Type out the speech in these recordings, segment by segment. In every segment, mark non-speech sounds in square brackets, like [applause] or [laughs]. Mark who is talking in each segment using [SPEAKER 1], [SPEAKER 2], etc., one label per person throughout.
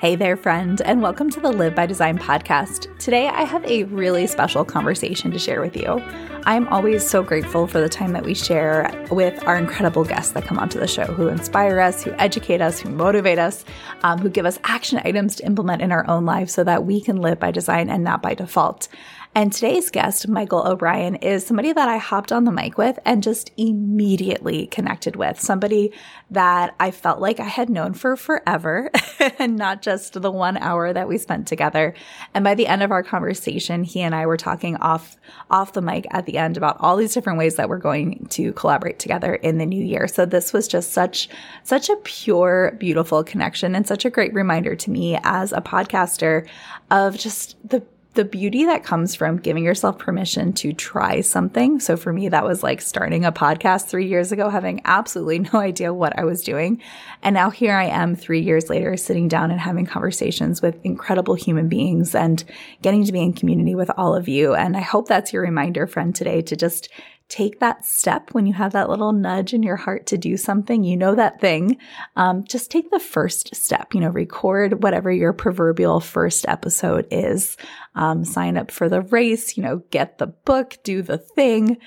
[SPEAKER 1] Hey there, friend, and welcome to the Live by Design podcast. Today, I have a really special conversation to share with you. I'm always so grateful for the time that we share with our incredible guests that come onto the show, who inspire us, who educate us, who motivate us, um, who give us action items to implement in our own lives so that we can live by design and not by default. And today's guest, Michael O'Brien, is somebody that I hopped on the mic with and just immediately connected with. Somebody that I felt like I had known for forever [laughs] and not just the one hour that we spent together. And by the end of our conversation, he and I were talking off, off the mic at the end about all these different ways that we're going to collaborate together in the new year. So this was just such, such a pure, beautiful connection and such a great reminder to me as a podcaster of just the the beauty that comes from giving yourself permission to try something. So for me, that was like starting a podcast three years ago, having absolutely [laughs] no idea what I was doing. And now here I am three years later, sitting down and having conversations with incredible human beings and getting to be in community with all of you. And I hope that's your reminder, friend, today to just take that step when you have that little nudge in your heart to do something, you know that thing. Um, just take the first step, you know, record whatever your proverbial first episode is. Um, sign up for the race, you know, get the book, do the thing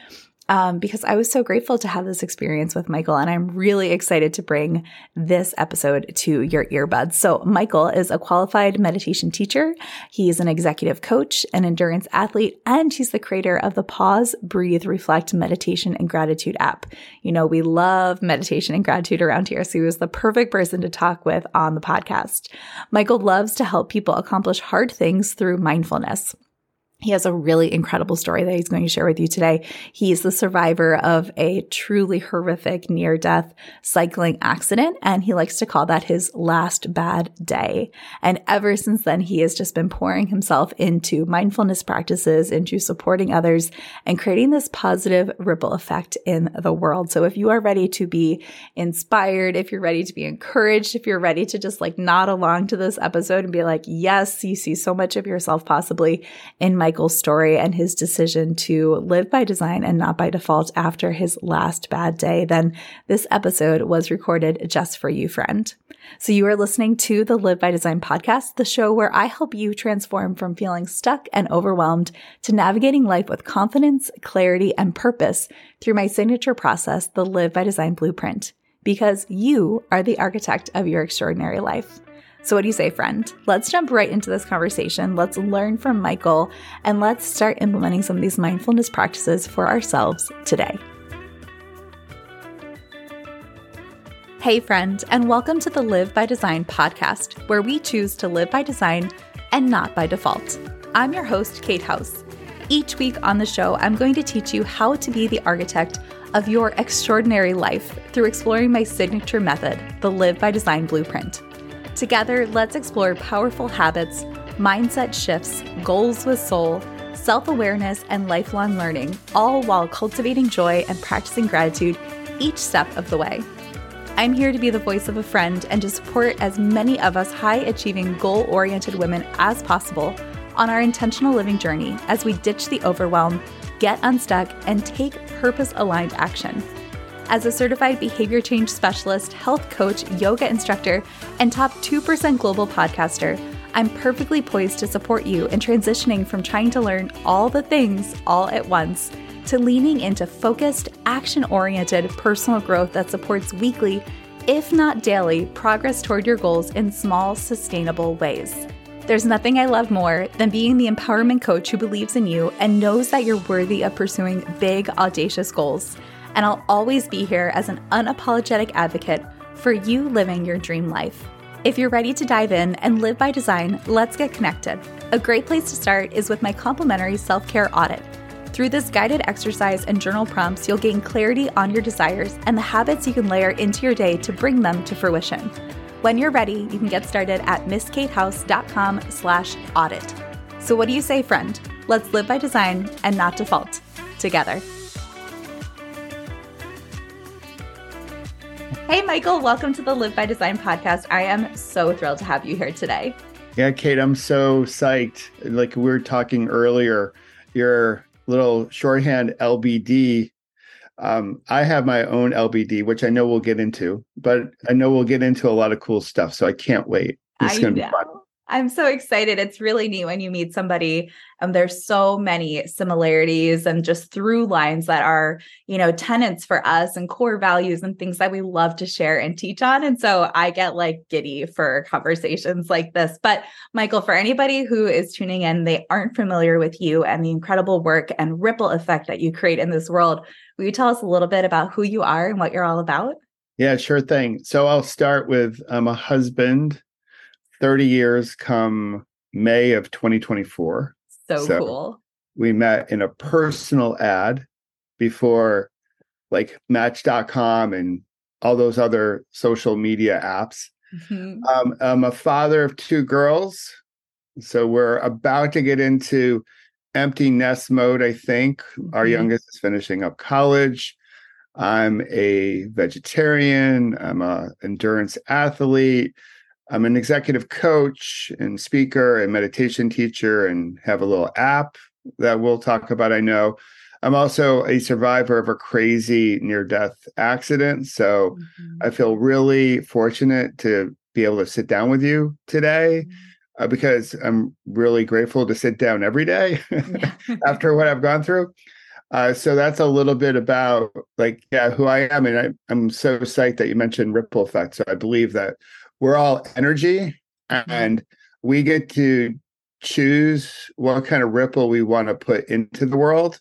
[SPEAKER 1] um, because I was so grateful to have this experience with Michael. And I'm really excited to bring this episode to your earbuds. So, Michael is a qualified meditation teacher. He's an executive coach, an endurance athlete, and he's the creator of the Pause, Breathe, Reflect Meditation and Gratitude app. You know, we love meditation and gratitude around here. So, he was the perfect person to talk with on the podcast. Michael loves to help people accomplish hard things through mindfulness. He has a really incredible story that he's going to share with you today. He is the survivor of a truly horrific near death cycling accident, and he likes to call that his last bad day. And ever since then, he has just been pouring himself into mindfulness practices, into supporting others, and creating this positive ripple effect in the world. So if you are ready to be inspired, if you're ready to be encouraged, if you're ready to just like nod along to this episode and be like, yes, you see so much of yourself possibly in my Michael's story and his decision to live by design and not by default after his last bad day, then this episode was recorded just for you, friend. So you are listening to the Live by Design podcast, the show where I help you transform from feeling stuck and overwhelmed to navigating life with confidence, clarity, and purpose through my signature process, the Live by Design blueprint. Because you are the architect of your extraordinary life. So, what do you say, friend? Let's jump right into this conversation. Let's learn from Michael and let's start implementing some of these mindfulness practices for ourselves today. Hey, friend, and welcome to the Live by Design podcast, where we choose to live by design and not by default. I'm your host, Kate House. Each week on the show, I'm going to teach you how to be the architect of your extraordinary life through exploring my signature method, the Live by Design Blueprint. Together, let's explore powerful habits, mindset shifts, goals with soul, self awareness, and lifelong learning, all while cultivating joy and practicing gratitude each step of the way. I'm here to be the voice of a friend and to support as many of us high achieving, goal oriented women as possible on our intentional living journey as we ditch the overwhelm, get unstuck, and take purpose aligned action. As a certified behavior change specialist, health coach, yoga instructor, and top 2% global podcaster, I'm perfectly poised to support you in transitioning from trying to learn all the things all at once to leaning into focused, action oriented personal growth that supports weekly, if not daily, progress toward your goals in small, sustainable ways. There's nothing I love more than being the empowerment coach who believes in you and knows that you're worthy of pursuing big, audacious goals and I'll always be here as an unapologetic advocate for you living your dream life. If you're ready to dive in and live by design, let's get connected. A great place to start is with my complimentary self care audit. Through this guided exercise and journal prompts, you'll gain clarity on your desires and the habits you can layer into your day to bring them to fruition. When you're ready, you can get started at mskatehouse.com slash audit. So what do you say, friend? Let's live by design and not default. Together. Michael, welcome to the Live by Design podcast. I am so thrilled to have you here today.
[SPEAKER 2] Yeah, Kate, I'm so psyched. Like we were talking earlier, your little shorthand LBD. Um, I have my own LBD, which I know we'll get into, but I know we'll get into a lot of cool stuff. So I can't wait. It's going to be fun.
[SPEAKER 1] I'm so excited. It's really neat when you meet somebody and there's so many similarities and just through lines that are, you know, tenants for us and core values and things that we love to share and teach on. And so I get like giddy for conversations like this. But Michael, for anybody who is tuning in, they aren't familiar with you and the incredible work and ripple effect that you create in this world. Will you tell us a little bit about who you are and what you're all about?
[SPEAKER 2] Yeah, sure thing. So I'll start with I'm a husband 30 years come May of 2024.
[SPEAKER 1] So, so cool.
[SPEAKER 2] We met in a personal ad before like match.com and all those other social media apps. Mm-hmm. Um, I'm a father of two girls. So we're about to get into empty nest mode, I think. Mm-hmm. Our youngest is finishing up college. I'm a vegetarian. I'm a endurance athlete. I'm an executive coach and speaker and meditation teacher and have a little app that we'll talk about. I know I'm also a survivor of a crazy near death accident. So mm-hmm. I feel really fortunate to be able to sit down with you today mm-hmm. uh, because I'm really grateful to sit down every day [laughs] after what I've gone through. Uh, so that's a little bit about like yeah who I am, and I, I'm so psyched that you mentioned ripple effect. So I believe that we're all energy mm-hmm. and we get to choose what kind of ripple we want to put into the world.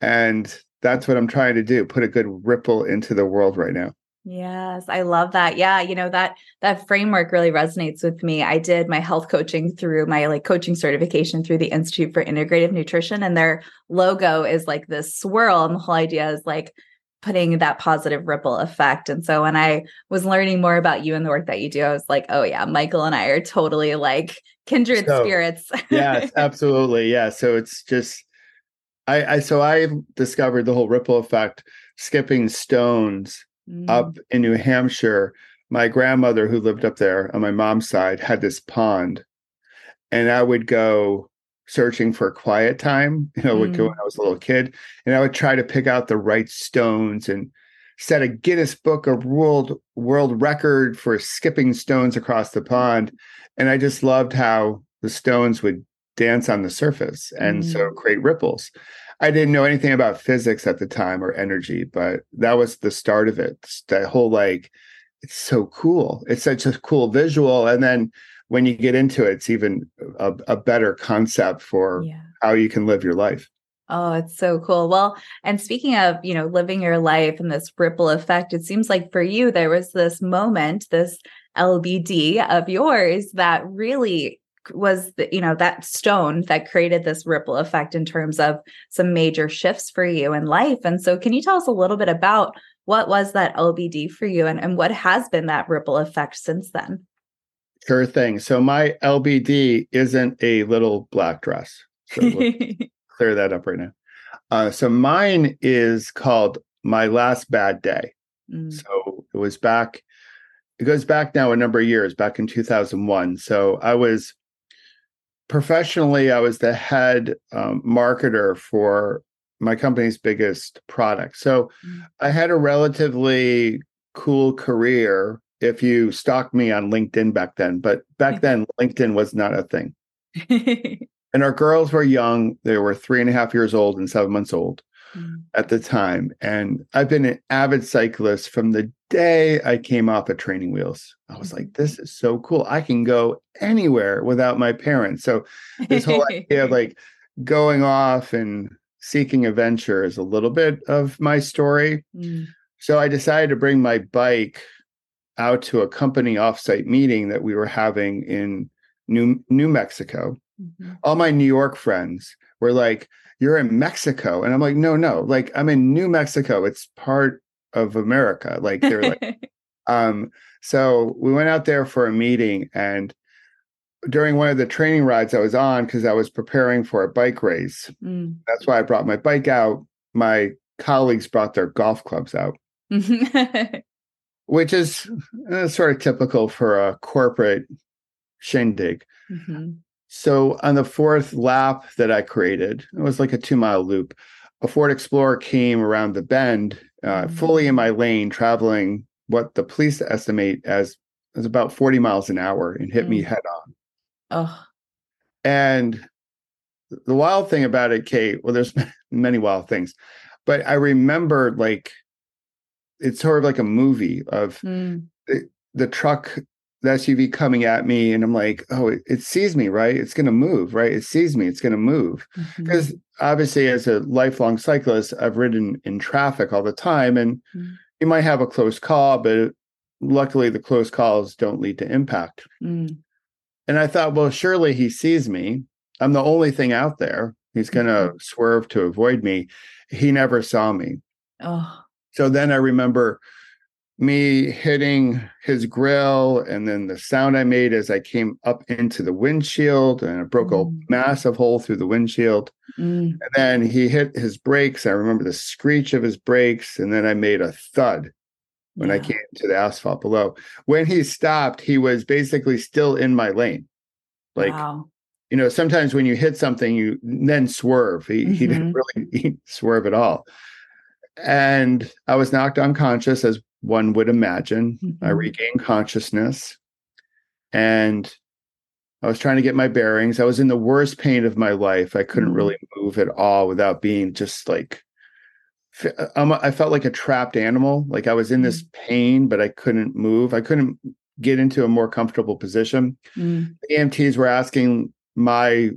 [SPEAKER 2] And that's what i'm trying to do put a good ripple into the world right now.
[SPEAKER 1] Yes i love that. Yeah you know that that framework really resonates with me. I did my health coaching through my like coaching certification through the institute for integrative nutrition and their logo is like this swirl and the whole idea is like putting that positive ripple effect. And so when I was learning more about you and the work that you do, I was like, oh yeah, Michael and I are totally like kindred so, spirits.
[SPEAKER 2] yes, [laughs] absolutely. Yeah. So it's just I, I so I discovered the whole ripple effect skipping stones mm. up in New Hampshire. My grandmother who lived up there on my mom's side had this pond. And I would go searching for quiet time, you know, mm. when I was a little kid. And I would try to pick out the right stones and set a Guinness Book of World World Record for skipping stones across the pond. And I just loved how the stones would dance on the surface and mm. so create ripples. I didn't know anything about physics at the time or energy, but that was the start of it. That whole like, it's so cool. It's such a cool visual. And then when you get into it, it's even a, a better concept for yeah. how you can live your life.
[SPEAKER 1] Oh, it's so cool. Well, and speaking of, you know, living your life and this ripple effect, it seems like for you, there was this moment, this LBD of yours that really was the, you know, that stone that created this ripple effect in terms of some major shifts for you in life. And so can you tell us a little bit about what was that LBD for you and, and what has been that ripple effect since then?
[SPEAKER 2] Sure thing. So my LBD isn't a little black dress. So we'll [laughs] clear that up right now. Uh, so mine is called My Last Bad Day. Mm. So it was back, it goes back now a number of years, back in 2001. So I was professionally, I was the head um, marketer for my company's biggest product. So mm. I had a relatively cool career if you stalked me on LinkedIn back then, but back [laughs] then LinkedIn was not a thing. [laughs] and our girls were young. They were three and a half years old and seven months old mm. at the time. And I've been an avid cyclist from the day I came off of training wheels. I was like, this is so cool. I can go anywhere without my parents. So this whole [laughs] idea of like going off and seeking adventure is a little bit of my story. Mm. So I decided to bring my bike out to a company offsite meeting that we were having in New New Mexico. Mm-hmm. All my New York friends were like, "You're in Mexico," and I'm like, "No, no, like I'm in New Mexico. It's part of America." Like they're like, [laughs] um. So we went out there for a meeting, and during one of the training rides I was on, because I was preparing for a bike race, mm. that's why I brought my bike out. My colleagues brought their golf clubs out. [laughs] which is uh, sort of typical for a corporate shindig. Mm-hmm. So on the fourth lap that I created, it was like a two mile loop. A Ford Explorer came around the bend, uh, mm-hmm. fully in my lane, traveling what the police estimate as was about 40 miles an hour and hit mm. me head on.
[SPEAKER 1] Oh.
[SPEAKER 2] And the wild thing about it, Kate, well, there's [laughs] many wild things, but I remember like it's sort of like a movie of mm. the, the truck, the SUV coming at me, and I'm like, oh, it, it sees me, right? It's going to move, right? It sees me, it's going to move. Because mm-hmm. obviously, as a lifelong cyclist, I've ridden in traffic all the time, and mm. you might have a close call, but luckily, the close calls don't lead to impact. Mm. And I thought, well, surely he sees me. I'm the only thing out there. He's going to mm-hmm. swerve to avoid me. He never saw me.
[SPEAKER 1] Oh.
[SPEAKER 2] So then I remember me hitting his grill and then the sound I made as I came up into the windshield and it broke mm. a massive hole through the windshield. Mm. And then he hit his brakes. I remember the screech of his brakes. And then I made a thud when yeah. I came to the asphalt below. When he stopped, he was basically still in my lane. Like, wow. you know, sometimes when you hit something, you then swerve. He, mm-hmm. he didn't mm-hmm. really [laughs] swerve at all. And I was knocked unconscious, as one would imagine. Mm-hmm. I regained consciousness and I was trying to get my bearings. I was in the worst pain of my life. I couldn't mm-hmm. really move at all without being just like I felt like a trapped animal. Like I was in this mm. pain, but I couldn't move. I couldn't get into a more comfortable position. Mm. The EMTs were asking my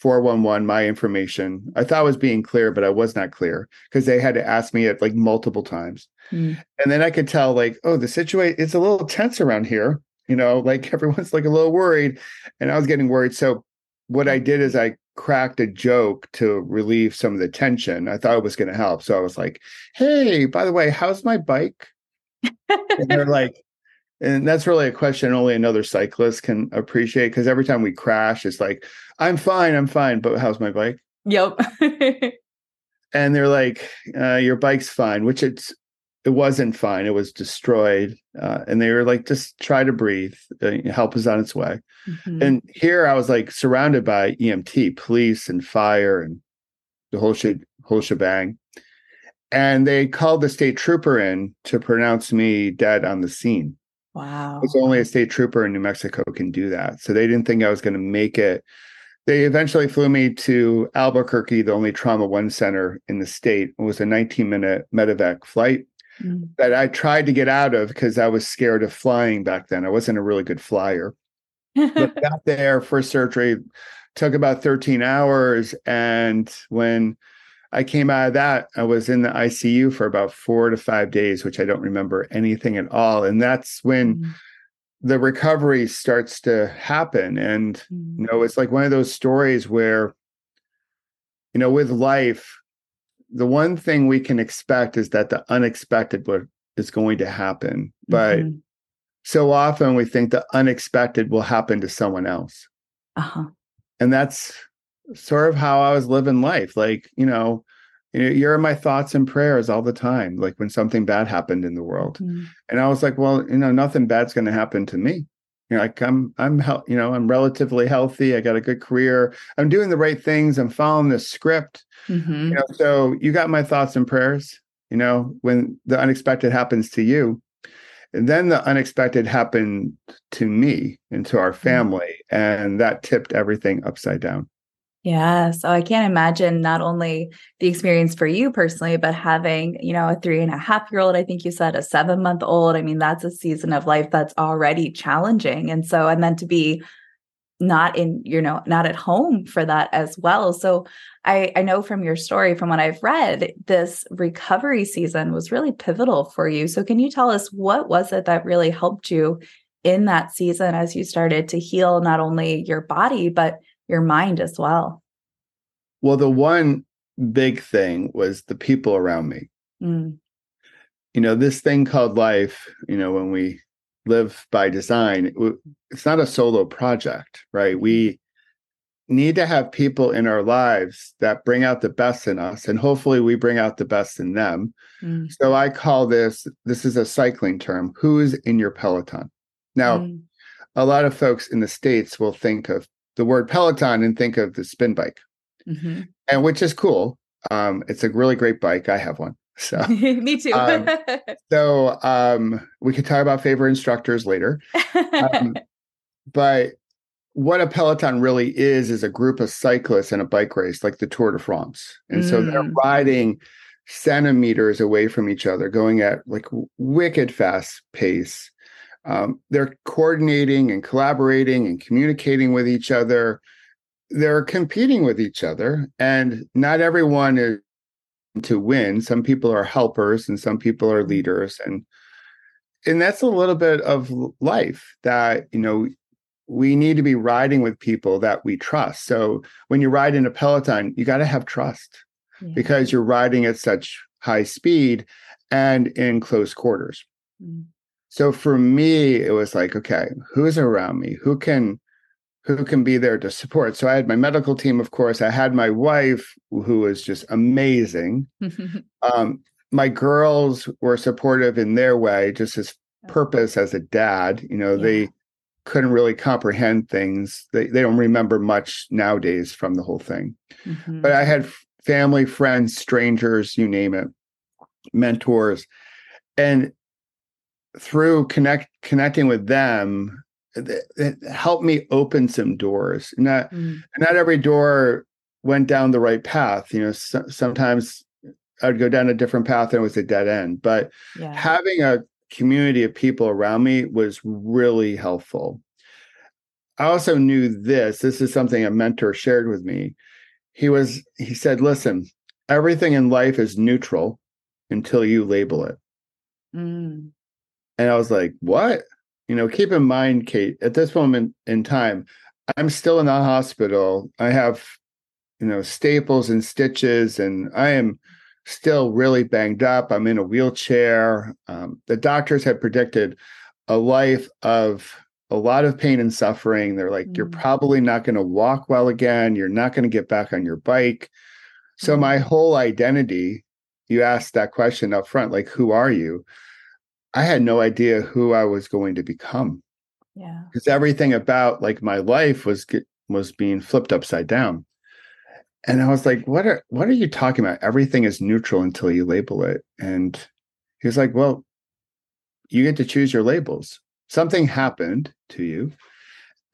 [SPEAKER 2] 411, my information. I thought I was being clear, but I was not clear because they had to ask me it like multiple times. Mm. And then I could tell, like, oh, the situation is a little tense around here. You know, [laughs] like everyone's like a little worried. And I was getting worried. So what I did is I cracked a joke to relieve some of the tension. I thought it was going to help. So I was like, hey, by the way, how's my bike? [laughs] and they're like, and that's really a question only another cyclist can appreciate because every time we crash, it's like, I'm fine, I'm fine, but how's my bike?
[SPEAKER 1] Yep. [laughs]
[SPEAKER 2] and they're like, uh, your bike's fine, which it's it wasn't fine. It was destroyed. Uh, and they were like, just try to breathe. Uh, help is on its way. Mm-hmm. And here I was like surrounded by EMT, police, and fire, and the whole shit, whole shebang. And they called the state trooper in to pronounce me dead on the scene.
[SPEAKER 1] Wow.
[SPEAKER 2] It's only a state trooper in New Mexico can do that. So they didn't think I was going to make it. They eventually flew me to Albuquerque, the only trauma one center in the state. It was a 19 minute medevac flight mm. that I tried to get out of because I was scared of flying back then. I wasn't a really good flyer. but [laughs] got there for surgery, took about 13 hours. And when I came out of that, I was in the ICU for about four to five days, which I don't remember anything at all. And that's when mm. the recovery starts to happen. And, mm. you know, it's like one of those stories where, you know, with life, the one thing we can expect is that the unexpected is going to happen. But mm-hmm. so often we think the unexpected will happen to someone else.
[SPEAKER 1] Uh-huh.
[SPEAKER 2] And that's sort of how I was living life. Like, you know, you're in my thoughts and prayers all the time, like when something bad happened in the world. Mm-hmm. And I was like, well, you know, nothing bad's going to happen to me. You know, like I'm, I'm, you know, I'm relatively healthy. I got a good career. I'm doing the right things. I'm following the script. Mm-hmm. You know, so you got my thoughts and prayers. You know, when the unexpected happens to you, and then the unexpected happened to me and to our mm-hmm. family, and that tipped everything upside down.
[SPEAKER 1] Yeah. So I can't imagine not only the experience for you personally, but having, you know, a three and a half year old, I think you said a seven month old. I mean, that's a season of life that's already challenging. And so, and then to be not in you know not at home for that as well so i i know from your story from what i've read this recovery season was really pivotal for you so can you tell us what was it that really helped you in that season as you started to heal not only your body but your mind as well
[SPEAKER 2] well the one big thing was the people around me mm. you know this thing called life you know when we live by design it's not a solo project right we need to have people in our lives that bring out the best in us and hopefully we bring out the best in them mm. so i call this this is a cycling term who's in your peloton now mm. a lot of folks in the states will think of the word peloton and think of the spin bike mm-hmm. and which is cool um, it's a really great bike i have one [laughs] So [laughs]
[SPEAKER 1] me too.
[SPEAKER 2] um, [laughs] so um, we could talk about favorite instructors later. Um, but what a peloton really is is a group of cyclists in a bike race like the tour de france and mm. so they're mm. riding centimeters away from each other going at like wicked fast pace um, they're coordinating and collaborating and communicating with each other they're competing with each other and not everyone is to win some people are helpers and some people are leaders and and that's a little bit of life that you know we need to be riding with people that we trust. So when you ride in a Peloton, you got to have trust yeah. because you're riding at such high speed and in close quarters. Mm. So for me, it was like, okay, who's around me? Who can who can be there to support? So I had my medical team, of course. I had my wife, who was just amazing. [laughs] um, my girls were supportive in their way, just as purpose as a dad. You know, yeah. they couldn't really comprehend things. They, they don't remember much nowadays from the whole thing. Mm-hmm. But I had family, friends, strangers, you name it, mentors. And through connect connecting with them, it, it helped me open some doors. Not mm. not every door went down the right path. You know, so, sometimes I'd go down a different path and it was a dead end. But yeah. having a community of people around me was really helpful. I also knew this. This is something a mentor shared with me. He was he said, "Listen, everything in life is neutral until you label it." Mm. And I was like, "What?" You know, keep in mind, Kate, at this moment in time, I'm still in the hospital. I have, you know, staples and stitches, and I am still really banged up. I'm in a wheelchair. Um, the doctors had predicted a life of a lot of pain and suffering. They're like, mm. you're probably not going to walk well again. You're not going to get back on your bike. So, mm. my whole identity, you asked that question up front, like, who are you? I had no idea who I was going to become.
[SPEAKER 1] Yeah.
[SPEAKER 2] Because everything about like my life was was being flipped upside down and I was like, "What are what are you talking about? Everything is neutral until you label it." And he was like, "Well, you get to choose your labels. Something happened to you,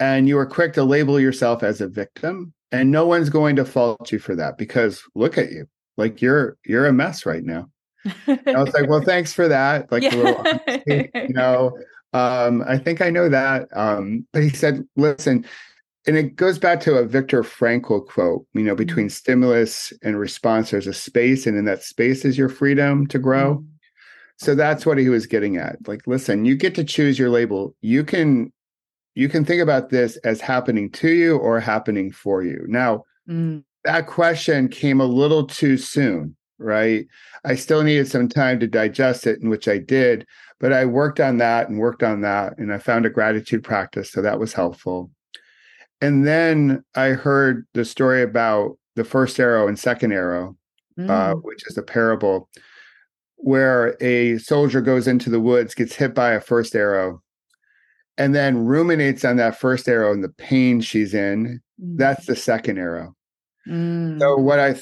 [SPEAKER 2] and you were quick to label yourself as a victim, and no one's going to fault you for that because look at you, like you're you're a mess right now." I was like, "Well, thanks for that." Like yeah. honesty, you know. Um, I think I know that. Um, but he said, "Listen." and it goes back to a Viktor Frankl quote, you know, between mm-hmm. stimulus and response, there's a space, and in that space is your freedom to grow. Mm. So that's what he was getting at. Like, listen, you get to choose your label. You can you can think about this as happening to you or happening for you. Now, mm. that question came a little too soon, right? I still needed some time to digest it, in which I did, but I worked on that and worked on that, and I found a gratitude practice. So that was helpful. And then I heard the story about the first arrow and second arrow, uh, mm. uh, which is a parable where a soldier goes into the woods, gets hit by a first arrow, and then ruminates on that first arrow and the pain she's in. Mm. That's the second arrow. Mm. So what I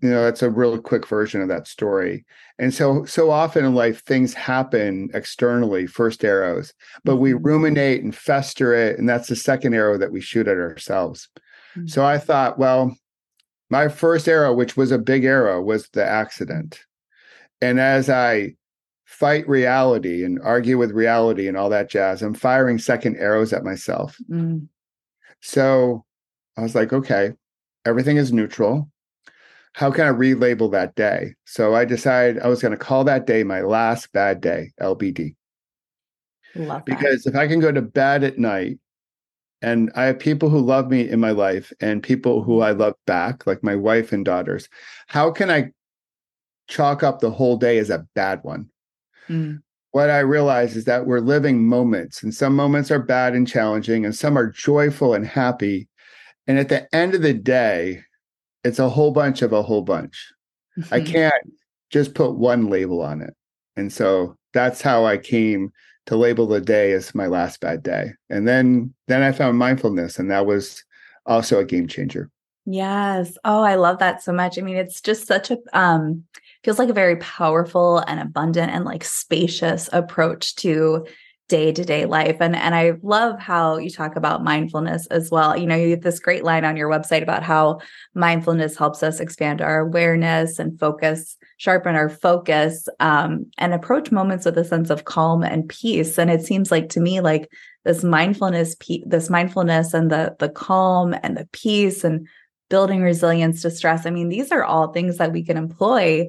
[SPEAKER 2] you know that's a real quick version of that story and so so often in life things happen externally first arrows but we mm-hmm. ruminate and fester it and that's the second arrow that we shoot at ourselves mm-hmm. so i thought well my first arrow which was a big arrow was the accident and as i fight reality and argue with reality and all that jazz i'm firing second arrows at myself mm. so i was like okay everything is neutral how can I relabel that day? So I decided I was going to call that day my last bad day, LBD. Love because if I can go to bed at night and I have people who love me in my life and people who I love back, like my wife and daughters, how can I chalk up the whole day as a bad one? Mm. What I realize is that we're living moments, and some moments are bad and challenging, and some are joyful and happy. And at the end of the day, it's a whole bunch of a whole bunch. Mm-hmm. I can't just put one label on it. And so that's how I came to label the day as my last bad day. And then then I found mindfulness and that was also a game changer.
[SPEAKER 1] Yes. Oh, I love that so much. I mean, it's just such a um feels like a very powerful and abundant and like spacious approach to day-to-day life and and I love how you talk about mindfulness as well. You know, you have this great line on your website about how mindfulness helps us expand our awareness and focus, sharpen our focus, um, and approach moments with a sense of calm and peace. And it seems like to me like this mindfulness this mindfulness and the the calm and the peace and building resilience to stress. I mean, these are all things that we can employ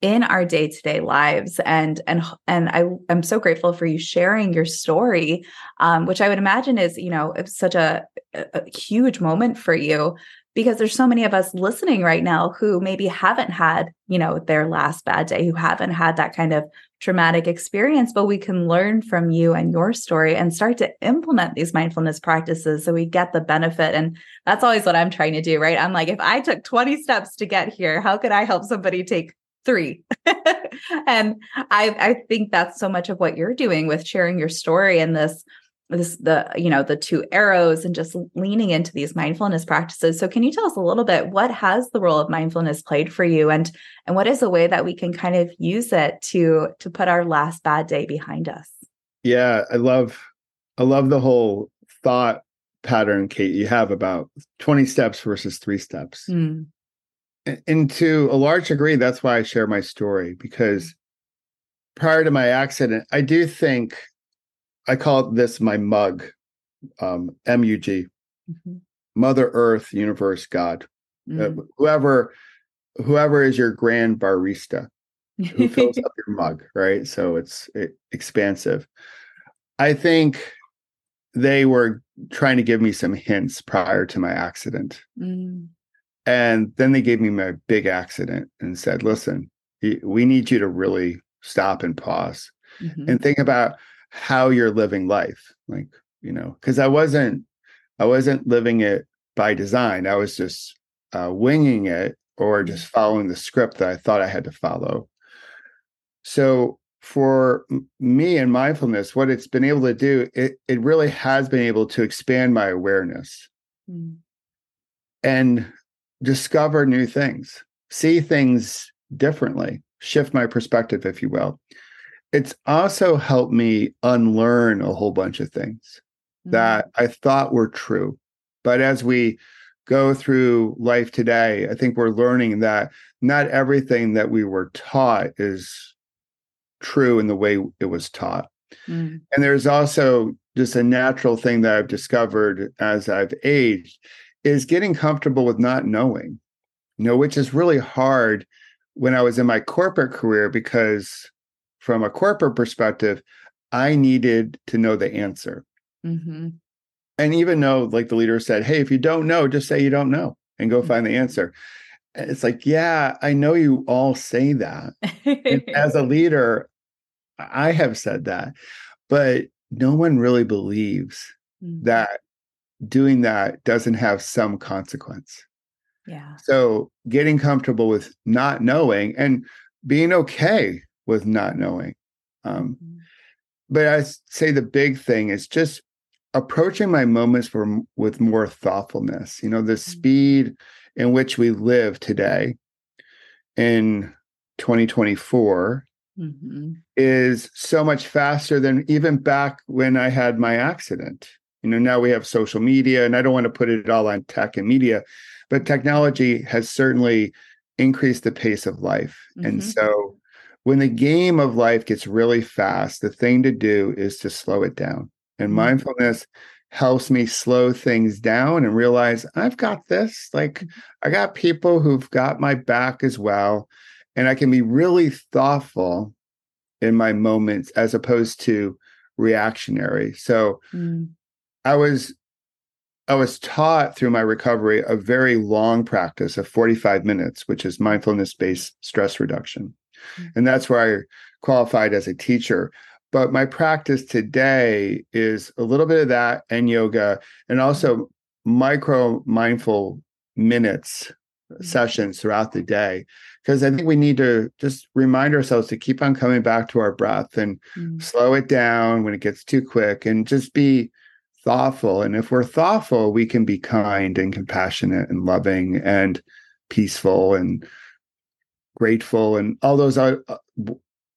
[SPEAKER 1] in our day-to-day lives. And and and I am so grateful for you sharing your story um, which I would imagine is you know such a, a huge moment for you because there's so many of us listening right now who maybe haven't had you know their last bad day who haven't had that kind of traumatic experience. But we can learn from you and your story and start to implement these mindfulness practices so we get the benefit. And that's always what I'm trying to do right? I'm like if I took 20 steps to get here how could I help somebody take three. [laughs] and I I think that's so much of what you're doing with sharing your story and this this the you know the two arrows and just leaning into these mindfulness practices. So can you tell us a little bit what has the role of mindfulness played for you? And and what is a way that we can kind of use it to to put our last bad day behind us?
[SPEAKER 2] Yeah i love i love the whole thought pattern kate you have about 20 steps versus three steps. Mm and to a large degree, that's why I share my story because prior to my accident, I do think I call this my mug, um, M U G, mm-hmm. Mother Earth, Universe, God, uh, mm-hmm. uh, whoever, whoever is your grand barista who fills up your [laughs] mug, right? So it's it, expansive. I think they were trying to give me some hints prior to my accident. Mm. And then they gave me my big accident and said, listen, we need you to really stop and pause mm-hmm. and think about how you're living life. Like, you know, because I wasn't, I wasn't living it by design. I was just uh, winging it or just mm-hmm. following the script that I thought I had to follow. So for me and mindfulness, what it's been able to do, it, it really has been able to expand my awareness. Mm. And discover new things, see things differently, shift my perspective, if you will. It's also helped me unlearn a whole bunch of things mm-hmm. that I thought were true. But as we go through life today, I think we're learning that not everything that we were taught is true in the way it was taught. Mm. And there's also just a natural thing that I've discovered as I've aged is getting comfortable with not knowing, you know, which is really hard when I was in my corporate career because from a corporate perspective, I needed to know the answer. Mm-hmm. And even though, like the leader said, hey, if you don't know, just say you don't know and go mm-hmm. find the answer. It's like, yeah, I know you all say that. as a [laughs] leader, I have said that, but no one really believes mm-hmm. that doing that doesn't have some consequence.
[SPEAKER 1] Yeah.
[SPEAKER 2] So getting comfortable with not knowing and being okay with not knowing. Um, mm-hmm. But I say the big thing is just approaching my moments for, with more thoughtfulness. You know, the mm-hmm. speed in which we live today in 2024 mm-hmm. is so much faster than even back when I had my accident you know now we have social media and i don't want to put it all on tech and media but technology has certainly increased the pace of life mm-hmm. and so when the game of life gets really fast the thing to do is to slow it down and mm-hmm. mindfulness helps me slow things down and realize i've got this like mm-hmm. i got people who've got my back as well and i can be really thoughtful in my moments as opposed to reactionary so mm. I was I was taught through my recovery a very long practice of 45 minutes, which is mindfulness based stress reduction. Mm-hmm. And that's where I qualified as a teacher. But my practice today is a little bit of that and yoga, and also micro mindful minutes mm-hmm. sessions throughout the day. Because I think we need to just remind ourselves to keep on coming back to our breath and mm-hmm. slow it down when it gets too quick and just be thoughtful. And if we're thoughtful, we can be kind and compassionate and loving and peaceful and grateful, and all those other, uh,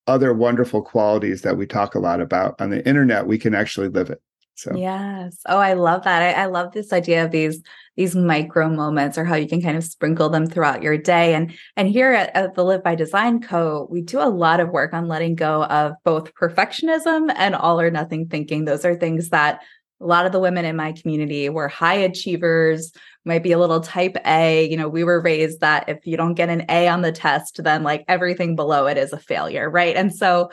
[SPEAKER 2] other wonderful qualities that we talk a lot about on the internet, we can actually live it. So
[SPEAKER 1] yes. Oh, I love that. I, I, love this idea of these these micro moments or how you can kind of sprinkle them throughout your day. And and here at, at the Live by Design Co, we do a lot of work on letting go of both perfectionism and all or nothing thinking. Those are things that a lot of the women in my community were high achievers might be a little type a. You know we were raised that if you don't get an a on the test then like everything below it is a failure right? And so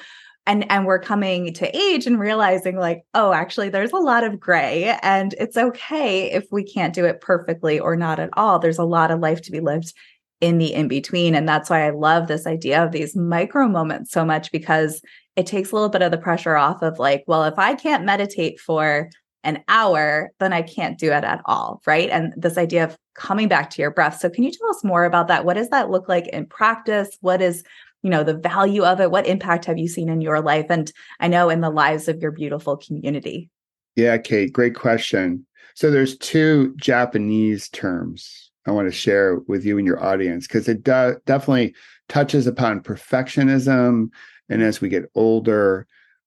[SPEAKER 1] and and we're coming to age and realizing like oh actually there's a lot of gray and it's okay if we can't do it perfectly or not at all. There's a lot of life to be lived in the in between and that's why i love this idea of these micro moments so much because it takes a little bit of the pressure off of like well if i can't meditate for an hour, then I can't do it at all. Right. And this idea of coming back to your breath. So, can you tell us more about that? What does that look like in practice? What is, you know, the value of it? What impact have you seen in your life? And I know in the lives of your beautiful community.
[SPEAKER 2] Yeah, Kate, great question. So, there's two Japanese terms I want to share with you and your audience because it do- definitely touches upon perfectionism. And as we get older,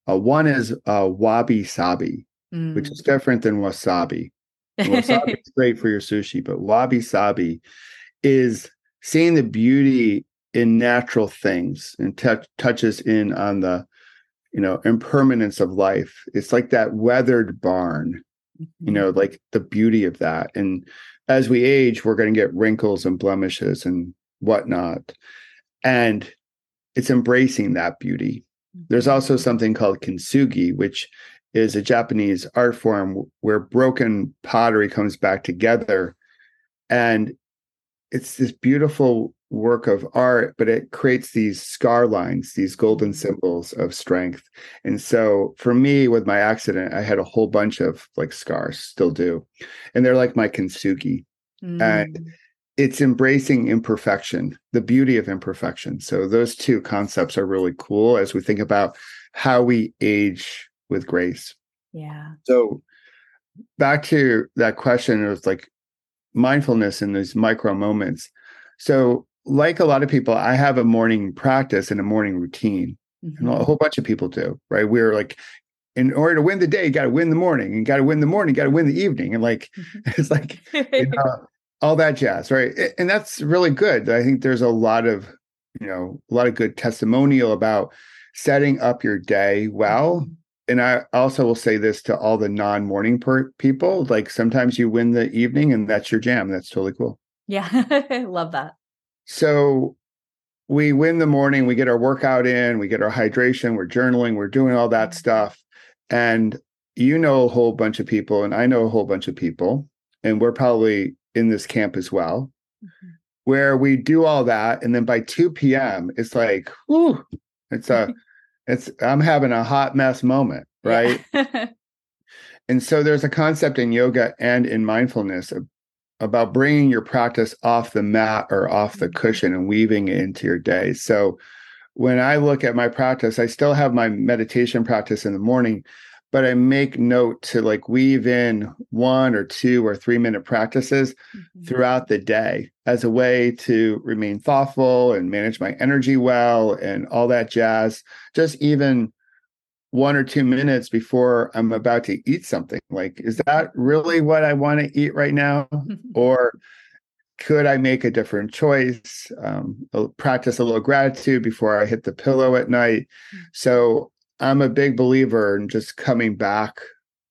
[SPEAKER 2] uh, one is uh, wabi sabi, mm. which is different than wasabi. wasabi [laughs] is great for your sushi, but wabi sabi is seeing the beauty in natural things and t- touches in on the you know impermanence of life it's like that weathered barn mm-hmm. you know like the beauty of that and as we age we're going to get wrinkles and blemishes and whatnot and it's embracing that beauty there's mm-hmm. also something called kintsugi which is a Japanese art form where broken pottery comes back together. And it's this beautiful work of art, but it creates these scar lines, these golden symbols of strength. And so for me, with my accident, I had a whole bunch of like scars, still do. And they're like my kintsugi. Mm. And it's embracing imperfection, the beauty of imperfection. So those two concepts are really cool as we think about how we age with grace.
[SPEAKER 1] Yeah.
[SPEAKER 2] So back to that question of like mindfulness in these micro moments. So, like a lot of people, I have a morning practice and a morning routine. Mm-hmm. And a whole bunch of people do, right? We're like, in order to win the day, you got to win the morning, and got to win the morning, you got to win the evening, and like mm-hmm. [laughs] it's like you [laughs] know, all that jazz, right? And that's really good. I think there's a lot of you know a lot of good testimonial about setting up your day well mm-hmm and I also will say this to all the non morning per- people like sometimes you win the evening and that's your jam. That's totally cool.
[SPEAKER 1] Yeah, [laughs] love that.
[SPEAKER 2] So we win the morning, we get our workout in, we get our hydration, we're journaling, we're doing all that mm-hmm. stuff. And you know a whole bunch of people, and I know a whole bunch of people, and we're probably in this camp as well, mm-hmm. where we do all that. And then by 2 p.m., it's like, whoo, it's a [laughs] it's i'm having a hot mess moment [laughs] right yeah. and so there's a concept in yoga and in mindfulness of, about bringing your practice off the mat or off the mm-hmm. cushion and weaving it into your day so when i look at my practice i still have my meditation practice in the morning but I make note to like weave in one or two or three minute practices mm-hmm. throughout the day as a way to remain thoughtful and manage my energy well and all that jazz. Just even one or two minutes before I'm about to eat something. Like, is that really what I want to eat right now? [laughs] or could I make a different choice? Um, practice a little gratitude before I hit the pillow at night. Mm. So I'm a big believer in just coming back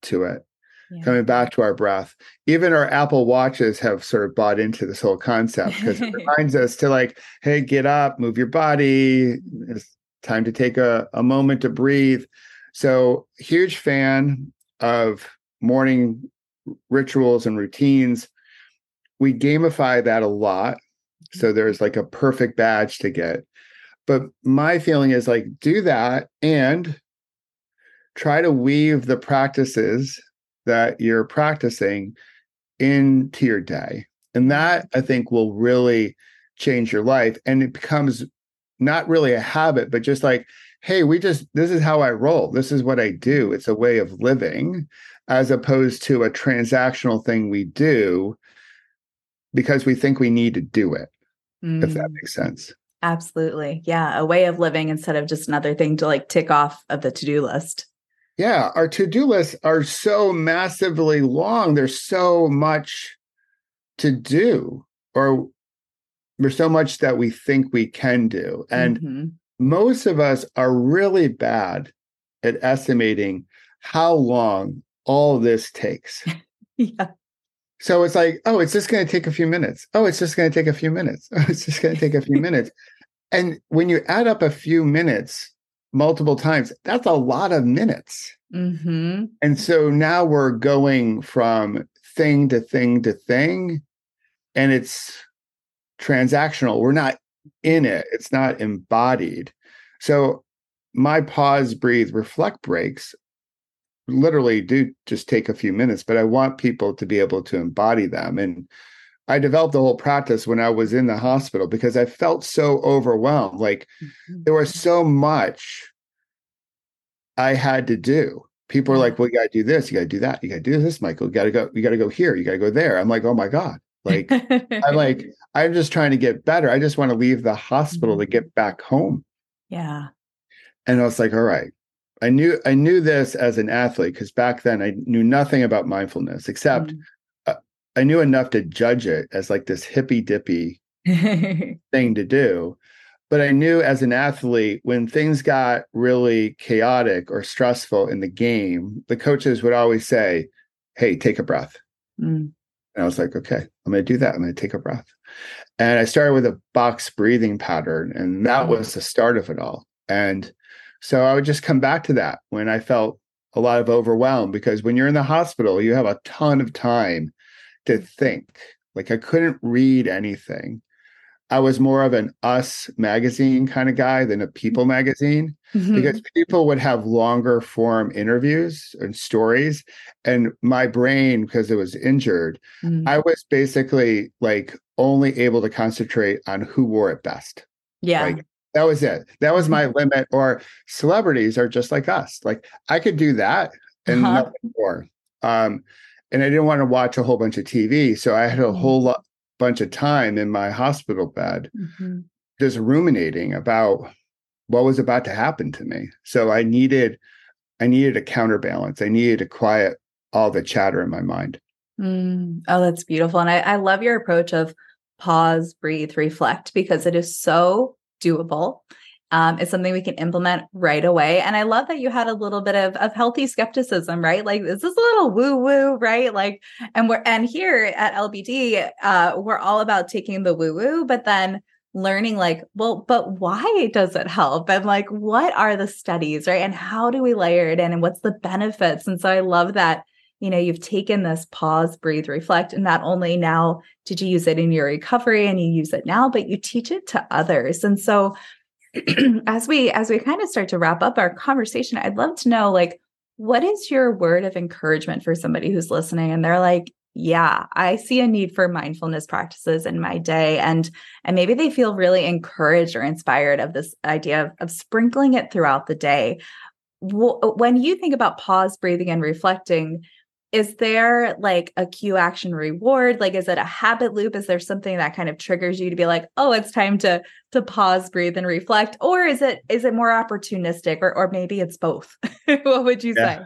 [SPEAKER 2] to it, yeah. coming back to our breath. Even our Apple Watches have sort of bought into this whole concept because it [laughs] reminds us to like, hey, get up, move your body. It's time to take a, a moment to breathe. So, huge fan of morning rituals and routines. We gamify that a lot. So, mm-hmm. there's like a perfect badge to get. But my feeling is like do that and try to weave the practices that you're practicing into your day. And that I think will really change your life. And it becomes not really a habit, but just like, hey, we just, this is how I roll. This is what I do. It's a way of living as opposed to a transactional thing we do because we think we need to do it, mm. if that mm. makes sense.
[SPEAKER 1] Absolutely. Yeah. A way of living instead of just another thing to like tick off of the to do list.
[SPEAKER 2] Yeah. Our to do lists are so massively long. There's so much to do, or there's so much that we think we can do. And mm-hmm. most of us are really bad at estimating how long all this takes. [laughs] yeah. So it's like, oh, it's just going to take a few minutes. Oh, it's just going to take a few minutes. [laughs] Oh, it's just going to take a few minutes. And when you add up a few minutes multiple times, that's a lot of minutes. Mm-hmm. And so now we're going from thing to thing to thing, and it's transactional. We're not in it, it's not embodied. So my pause, breathe, reflect breaks literally do just take a few minutes, but I want people to be able to embody them. And I developed the whole practice when I was in the hospital because I felt so overwhelmed. Like mm-hmm. there was so much I had to do. People are like, well, you got to do this, you got to do that, you got to do this, Michael. You got to go, you got to go here, you got to go there. I'm like, oh my God. Like, I'm [laughs] like, I'm just trying to get better. I just want to leave the hospital mm-hmm. to get back home.
[SPEAKER 1] Yeah.
[SPEAKER 2] And I was like, all right, I knew I knew this as an athlete because back then I knew nothing about mindfulness except mm. uh, I knew enough to judge it as like this hippy dippy [laughs] thing to do. But I knew as an athlete when things got really chaotic or stressful in the game, the coaches would always say, "Hey, take a breath." Mm. And I was like, "Okay, I'm going to do that. I'm going to take a breath." And I started with a box breathing pattern, and that was the start of it all. And so I would just come back to that when I felt a lot of overwhelm because when you're in the hospital, you have a ton of time to think. Like I couldn't read anything. I was more of an us magazine kind of guy than a people magazine mm-hmm. because people would have longer form interviews and stories. And my brain, because it was injured, mm-hmm. I was basically like only able to concentrate on who wore it best.
[SPEAKER 1] Yeah. Like
[SPEAKER 2] that was it. That was my limit. Or celebrities are just like us. Like I could do that and uh-huh. nothing more. Um, and I didn't want to watch a whole bunch of TV, so I had a mm-hmm. whole lot, bunch of time in my hospital bed, mm-hmm. just ruminating about what was about to happen to me. So I needed, I needed a counterbalance. I needed to quiet all the chatter in my mind.
[SPEAKER 1] Mm. Oh, that's beautiful, and I, I love your approach of pause, breathe, reflect because it is so doable. Um, it's something we can implement right away. And I love that you had a little bit of, of healthy skepticism, right? Like this is a little woo woo, right? Like, and we're, and here at LBD, uh, we're all about taking the woo woo, but then learning like, well, but why does it help? And like, what are the studies, right? And how do we layer it in and what's the benefits? And so I love that you know you've taken this pause breathe reflect and not only now did you use it in your recovery and you use it now but you teach it to others. And so [clears throat] as we as we kind of start to wrap up our conversation i'd love to know like what is your word of encouragement for somebody who's listening and they're like yeah i see a need for mindfulness practices in my day and and maybe they feel really encouraged or inspired of this idea of, of sprinkling it throughout the day. When you think about pause breathing and reflecting is there like a cue action reward? Like is it a habit loop? Is there something that kind of triggers you to be like oh it's time to to pause breathe and reflect or is it is it more opportunistic or or maybe it's both? [laughs] What would you yeah. say?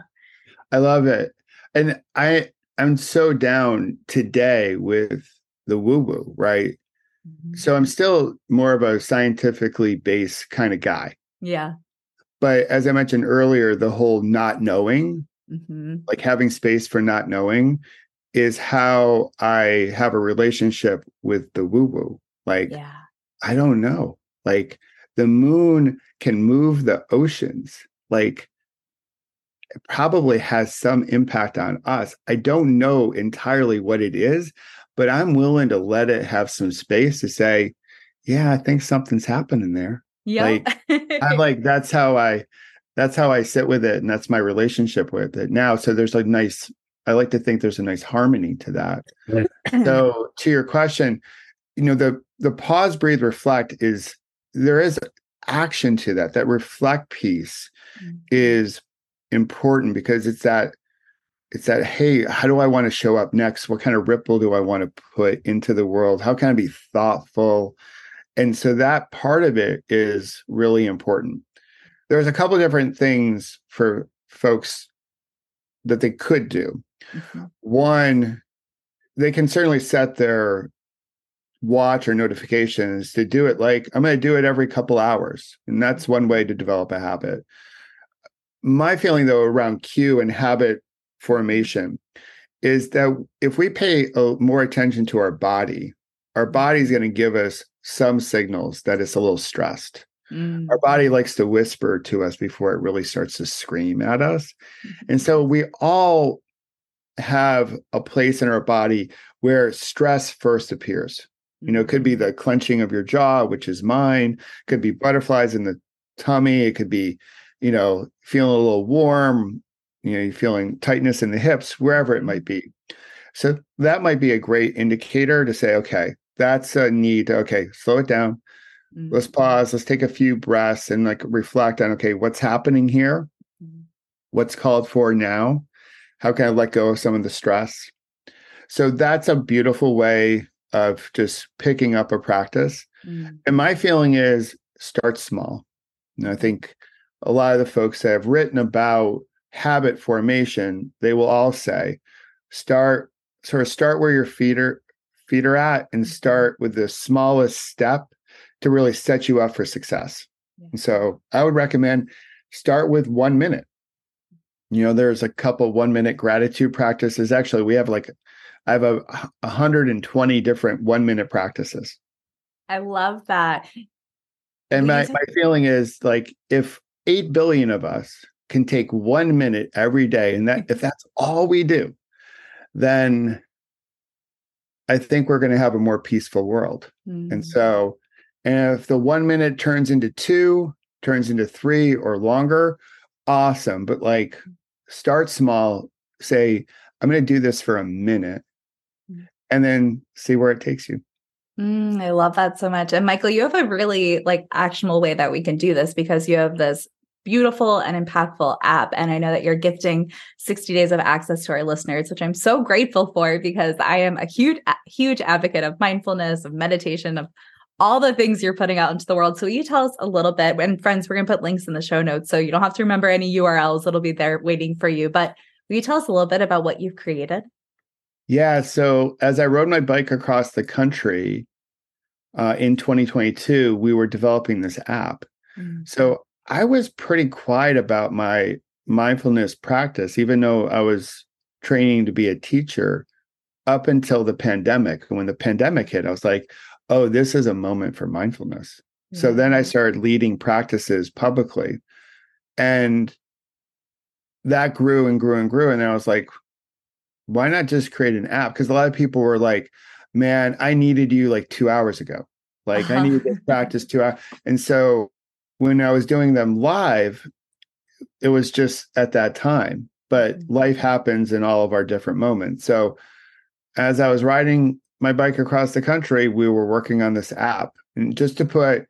[SPEAKER 2] I love it. And i i'm so down today with the woo woo right? Mm-hmm. so i'm still more of a scientifically based kind of guy.
[SPEAKER 1] Yeah.
[SPEAKER 2] But as i mentioned earlier the whole not knowing mm-hmm. like having space for not knowing is how I have a relationship with the woo woo. Like, yeah. I don't know. Like, the moon can move the oceans. Like, it probably has some impact on us. I don't know entirely what it is, but I'm willing to let it have some space to say, yeah, I think something's happening there.
[SPEAKER 1] Yeah.
[SPEAKER 2] Like, I like that's how I that's how I sit with it, and that's my relationship with it now. So there's a nice. I like to think there's a nice harmony to that. so [clears throat] to your question, you know the the pause, breathe, reflect is there is action to that. That reflect piece mm-hmm. is important because it's that it's that hey how do i want to show up next what kind of ripple do i want to put into the world how can i be thoughtful And so that part of it is really important. There's a couple different things for folks that they could do. Mm-hmm. One, they can certainly set their watch or notifications to do it like I'm going to do it every couple hours. And that's mm-hmm. one way to develop a habit. My feeling, though, around cue and habit formation is that if we pay uh, more attention to our body, our mm-hmm. body is going to give us some signals that it's a little stressed. Mm. Our body likes to whisper to us before it really starts to scream at us. Mm-hmm. And so we all have a place in our body where stress first appears. You know, it could be mm-hmm. the clenching of your jaw, which is mine, it could be butterflies in the tummy, it could be, you know, feeling a little warm, you know, you're feeling tightness in the hips, wherever it mm-hmm. might be. So that might be a great indicator to say, okay, that's a need. Okay, slow it down. Mm-hmm. Let's pause. Let's take a few breaths and like reflect on, okay, what's happening here? Mm-hmm. What's called for now? How can I let go of some of the stress? So that's a beautiful way of just picking up a practice. Mm-hmm. And my feeling is start small. And I think a lot of the folks that have written about habit formation, they will all say, start sort of start where your feet are feet are at and mm-hmm. start with the smallest step to really set you up for success. Yeah. And so I would recommend start with one minute. You know, there's a couple one minute gratitude practices. Actually, we have like I have a 120 different one minute practices.
[SPEAKER 1] I love that.
[SPEAKER 2] And my, my feeling is like if 8 billion of us can take one minute every day, and that if that's all we do, then I think we're going to have a more peaceful world. Mm-hmm. And so, and if the one minute turns into two, turns into three or longer, awesome. But like start small, say, I'm going to do this for a minute mm. and then see where it takes you.
[SPEAKER 1] Mm, I love that so much. And Michael, you have a really like actionable way that we can do this because you have this beautiful and impactful app. And I know that you're gifting 60 days of access to our listeners, which I'm so grateful for because I am a huge, huge advocate of mindfulness, of meditation, of all the things you're putting out into the world. So will you tell us a little bit? And friends, we're going to put links in the show notes. So you don't have to remember any URLs. It'll be there waiting for you. But will you tell us a little bit about what you've created?
[SPEAKER 2] Yeah. So as I rode my bike across the country uh, in 2022, we were developing this app. Mm-hmm. So I was pretty quiet about my mindfulness practice, even though I was training to be a teacher up until the pandemic. When the pandemic hit, I was like, oh, this is a moment for mindfulness. So then I mm-hmm. started leading practices publicly. And that grew and grew and grew. And then I was like, why not just create an app? Because a lot of people were like, man, I needed you like two hours ago. Like uh-huh. I needed this practice two hours. And so when I was doing them live, it was just at that time. But mm-hmm. life happens in all of our different moments. So as I was riding my bike across the country, we were working on this app and just to put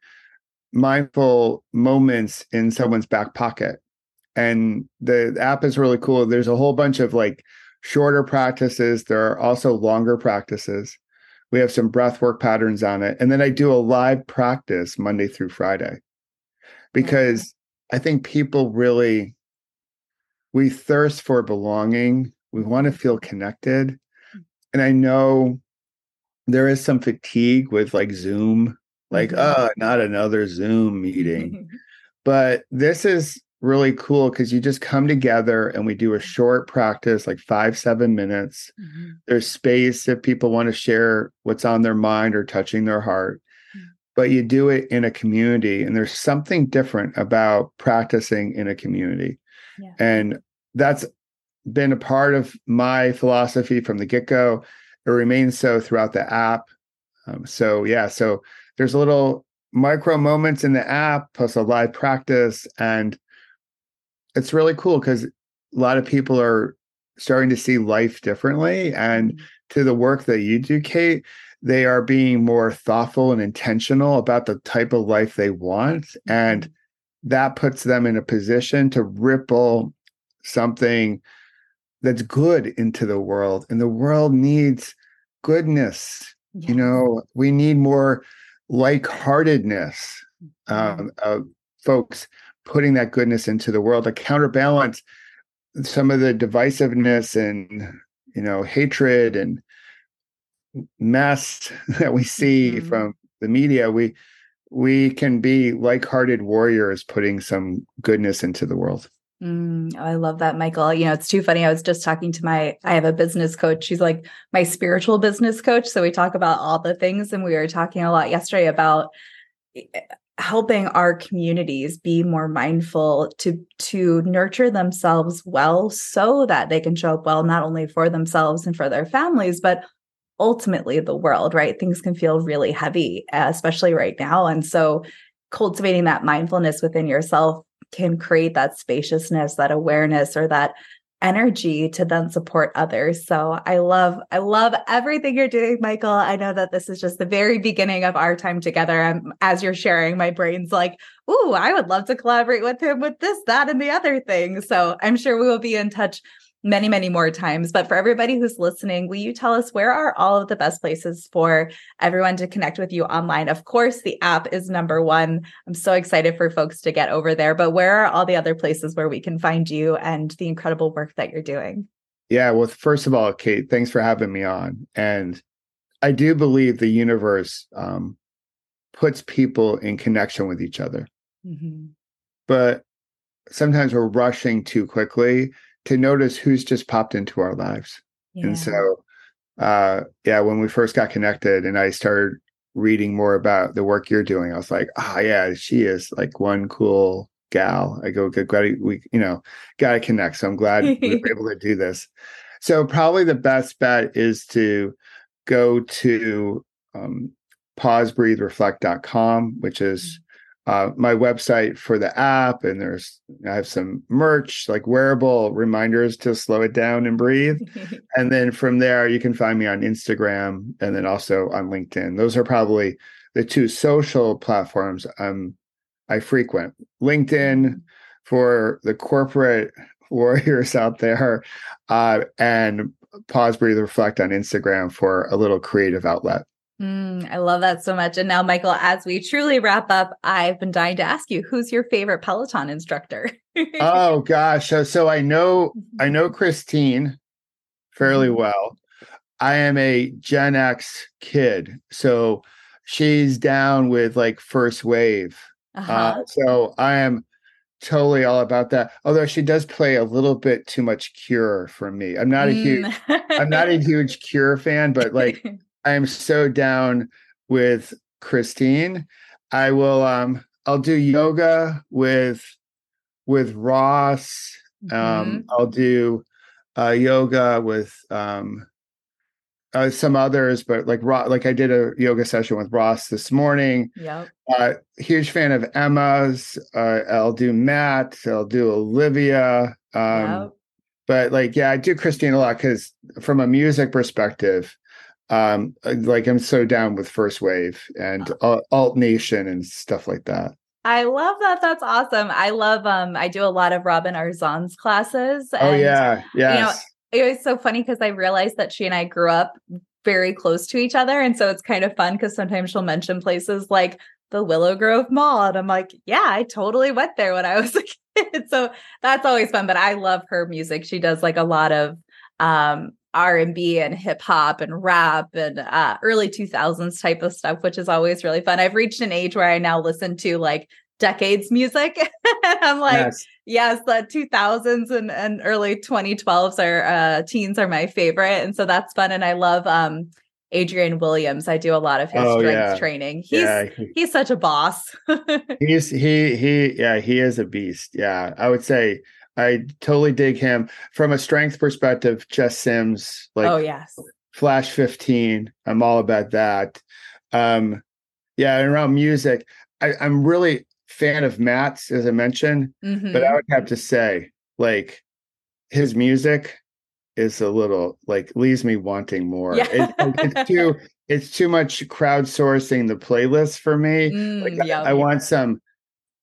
[SPEAKER 2] mindful moments in someone's back pocket. And the app is really cool. There's a whole bunch of like shorter practices. There are also longer practices. We have some breath work patterns on it. And then I do a live practice Monday through Friday because I think people really we thirst for belonging. We want to feel connected. Mm. And I know there is some fatigue with like Zoom, like, mm-hmm. oh, not another Zoom meeting. but this is really cool because you just come together and we do a short practice, like five, seven minutes. Mm-hmm. There's space if people want to share what's on their mind or touching their heart but you do it in a community and there's something different about practicing in a community yeah. and that's been a part of my philosophy from the get-go it remains so throughout the app um, so yeah so there's a little micro moments in the app plus a live practice and it's really cool because a lot of people are starting to see life differently and mm-hmm. to the work that you do kate they are being more thoughtful and intentional about the type of life they want. And mm-hmm. that puts them in a position to ripple something that's good into the world. And the world needs goodness. Yes. You know, we need more like-heartedness
[SPEAKER 1] Mm-hmm.
[SPEAKER 2] um, of folks putting that goodness into the world to counterbalance some of the divisiveness and you know hatred and mess [laughs] that we see
[SPEAKER 1] Mhm.
[SPEAKER 2] from the media we we can be like-hearted warriors putting some goodness into the world
[SPEAKER 1] Mm, I love that, Michael. You know, it's too funny. I was just talking to my, I have a business coach. She's like my spiritual business coach. So we talk about all the things. And we were talking a lot yesterday about eh, helping our communities be more mindful to to nurture themselves well so that they can show up well not only for themselves and for their families but ultimately the world right things can feel really heavy especially right now and so cultivating that mindfulness within yourself can create that spaciousness that awareness or that energy to then support others. So i love i love everything you're doing michael. I know that this is just the very beginning of our time together. Um, as you're sharing my brain's like ooh i would love to collaborate with him with this that and the other thing. So i'm sure we will be in touch many, many more times. But for everybody who's listening, will you tell us where are all of the best places for everyone to connect with you online? Of course, the app is number one. I'm so excited for folks to get over there. But where are all the other places where we can find you and the incredible work that you're doing?
[SPEAKER 2] Yeah, well, first of all, Kate, thanks for having me on. And I do believe the universe um, puts people in connection with each other,
[SPEAKER 1] Mm-hmm.
[SPEAKER 2] but sometimes we're rushing too quickly to notice who's just popped into our lives.
[SPEAKER 1] Yeah.
[SPEAKER 2] And so, uh, yeah, when we first got connected and I started reading more about the work you're doing, I was like, oh, yeah, she is like one cool gal. I go, good, glad we, you know, got to connect. So I'm glad we were [laughs] able to do this. So probably the best bet is to go to um, pausebreathereflect.com, which is uh, my website for the app. And there's, I have some merch, like wearable reminders to slow it down and breathe. [laughs] And then from there, you can find me on Instagram and then also on LinkedIn. Those are probably the two social platforms um, I frequent. LinkedIn for the corporate [laughs] warriors out there, uh, and Pause, Breathe, Reflect on Instagram for a little creative outlet.
[SPEAKER 1] Mm, I love that so much. And now, Michael, as we truly wrap up, I've been dying to ask you, who's your favorite Peloton instructor?
[SPEAKER 2] oh [laughs] gosh, so so I know I know Christine fairly
[SPEAKER 1] Mm-hmm.
[SPEAKER 2] well. I am a Gen X kid, so she's down with like first wave.
[SPEAKER 1] Uh-huh.
[SPEAKER 2] Uh, so I am totally all about that. Although she does play a little bit too much Cure for me. I'm not a huge
[SPEAKER 1] Mm.
[SPEAKER 2] I'm not a [laughs] huge Cure fan, but like [laughs] I am so down with Christine. I will um I'll do yoga with with Ross. Um
[SPEAKER 1] Mhm.
[SPEAKER 2] I'll do uh yoga with um uh, some others, but like Ross, like I did a yoga session with Ross this morning.
[SPEAKER 1] Yep.
[SPEAKER 2] Uh, huge fan of Emma's. Uh, I'll do Matt. I'll do Olivia. Um,
[SPEAKER 1] Yep.
[SPEAKER 2] But like, yeah, I do Christine a lot because from a music perspective, um, like I'm so down with First Wave and
[SPEAKER 1] Oh.
[SPEAKER 2] uh, Alt Nation and stuff like that.
[SPEAKER 1] I love that. That's awesome. I love um I do a lot of Robin Arzon's classes.
[SPEAKER 2] oh
[SPEAKER 1] and
[SPEAKER 2] yeah, yes.
[SPEAKER 1] It was so funny because I realized that she and I grew up very close to each other. And so it's kind of fun because sometimes she'll mention places like the Willow Grove Mall. And I'm like, yeah, I totally went there when I was a [laughs] kid. So that's always fun. But I love her music. She does like a lot of um R&B and hip hop and rap and uh, early 2000s type of stuff, which is always really fun. I've reached an age where I now listen to like decades music. [laughs] I'm like,
[SPEAKER 2] yes.
[SPEAKER 1] yes, the 2000s and, and early 2012s are uh, teens are my favorite. And so that's fun. And I love um, Adrian Williams. I do a lot of his
[SPEAKER 2] Oh,
[SPEAKER 1] strength
[SPEAKER 2] yeah.
[SPEAKER 1] training. He's
[SPEAKER 2] yeah, he-
[SPEAKER 1] he's such a boss. [laughs]
[SPEAKER 2] he's he he yeah he is a beast. Yeah, I would say I totally dig him from a strength perspective. Jess Sims, like
[SPEAKER 1] oh yes.
[SPEAKER 2] Flash 15. I'm all about that. Um, yeah, and around music, I, I'm really fan of Matt's, as I mentioned,
[SPEAKER 1] Mhm.
[SPEAKER 2] but I would have to say, like, his music is a little like leaves me wanting more.
[SPEAKER 1] Yeah.
[SPEAKER 2] It- it's too [laughs] it's too much crowdsourcing the playlist for me.
[SPEAKER 1] Mm,
[SPEAKER 2] Like I-
[SPEAKER 1] yeah,
[SPEAKER 2] I, want
[SPEAKER 1] yeah.
[SPEAKER 2] some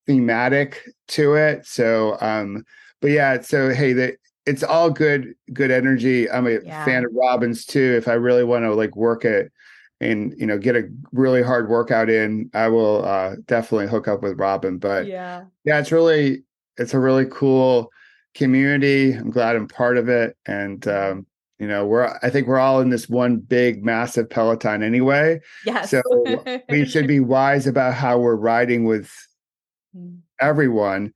[SPEAKER 2] thematic to it. So um, but yeah, so hey, the it's all good, good energy. I'm a
[SPEAKER 1] Yeah.
[SPEAKER 2] fan of Robin's too. If I really want to like work it and you know get a really hard workout in, I will uh, definitely hook up with Robin. But
[SPEAKER 1] yeah,
[SPEAKER 2] yeah, it's really it's a really cool community. I'm glad I'm part of it, and um, you know we're I think we're all in this one big massive Peloton anyway.
[SPEAKER 1] Yes.
[SPEAKER 2] So we should be wise about how we're riding with [laughs] mm. everyone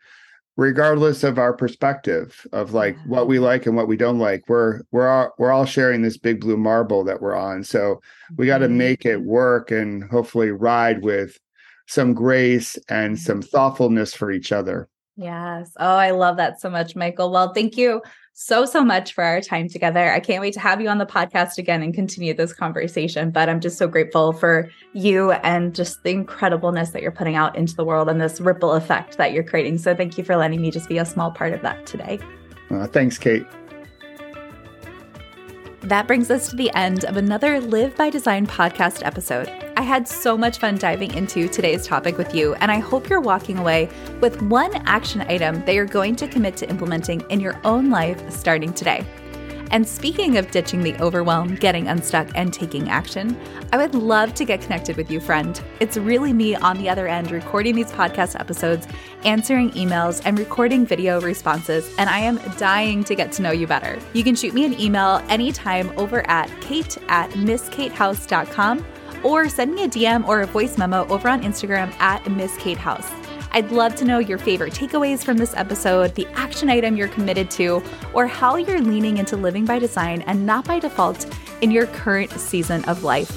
[SPEAKER 2] regardless of our perspective of like what we like and what we don't like we're we're all we're all sharing this big blue marble that we're on. So we got to mm-hmm. make it work and hopefully ride with some grace and some mm-hmm. thoughtfulness for each other.
[SPEAKER 1] Yes. Oh i love that so much michael. Well thank you so, so much for our time together. I can't wait to have you on the podcast again and continue this conversation. But I'm just so grateful for you and just the incredibleness that you're putting out into the world and this ripple effect that you're creating. So, thank you for letting me just be a small part of that today.
[SPEAKER 2] Uh, thanks, Kate.
[SPEAKER 1] That brings us to the end of another Live by Design podcast episode. I had so much fun diving into today's topic with you, and I hope you're walking away with one action item that you're going to commit to implementing in your own life starting today. And speaking of ditching the overwhelm, getting unstuck, and taking action, I would love to get connected with you, friend. It's really me on the other end recording these podcast episodes, answering emails, and recording video responses, and I am dying to get to know you better. You can shoot me an email anytime over at kate at mskatehouse.com or send me a DM or a voice memo over on Instagram at mskatehouse. I'd love to know your favorite takeaways from this episode, the action item you're committed to, or how you're leaning into living by design and not by default in your current season of life.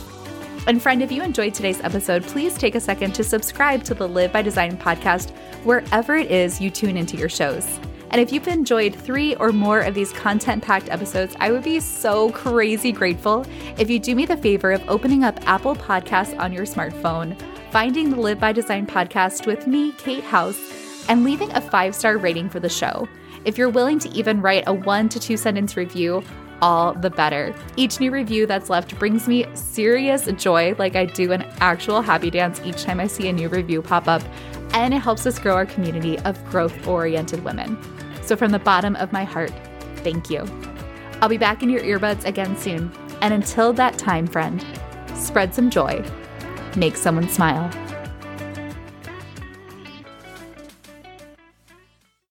[SPEAKER 1] And friend, if you enjoyed today's episode, please take a second to subscribe to the Live by Design podcast wherever it is you tune into your shows. And if you've enjoyed three or more of these content packed episodes, I would be so crazy grateful if you do me the favor of opening up Apple Podcasts on your smartphone finding the Live by Design podcast with me, Kate House, and leaving a five star rating for the show. If you're willing to even write a one to two sentence review, all the better. Each new review that's left brings me serious joy, like I do an actual happy dance each time I see a new review pop up, and it helps us grow our community of growth oriented women. So, from the bottom of my heart, thank you. I'll be back in your earbuds again soon. And until that time, friend, spread some joy make someone smile.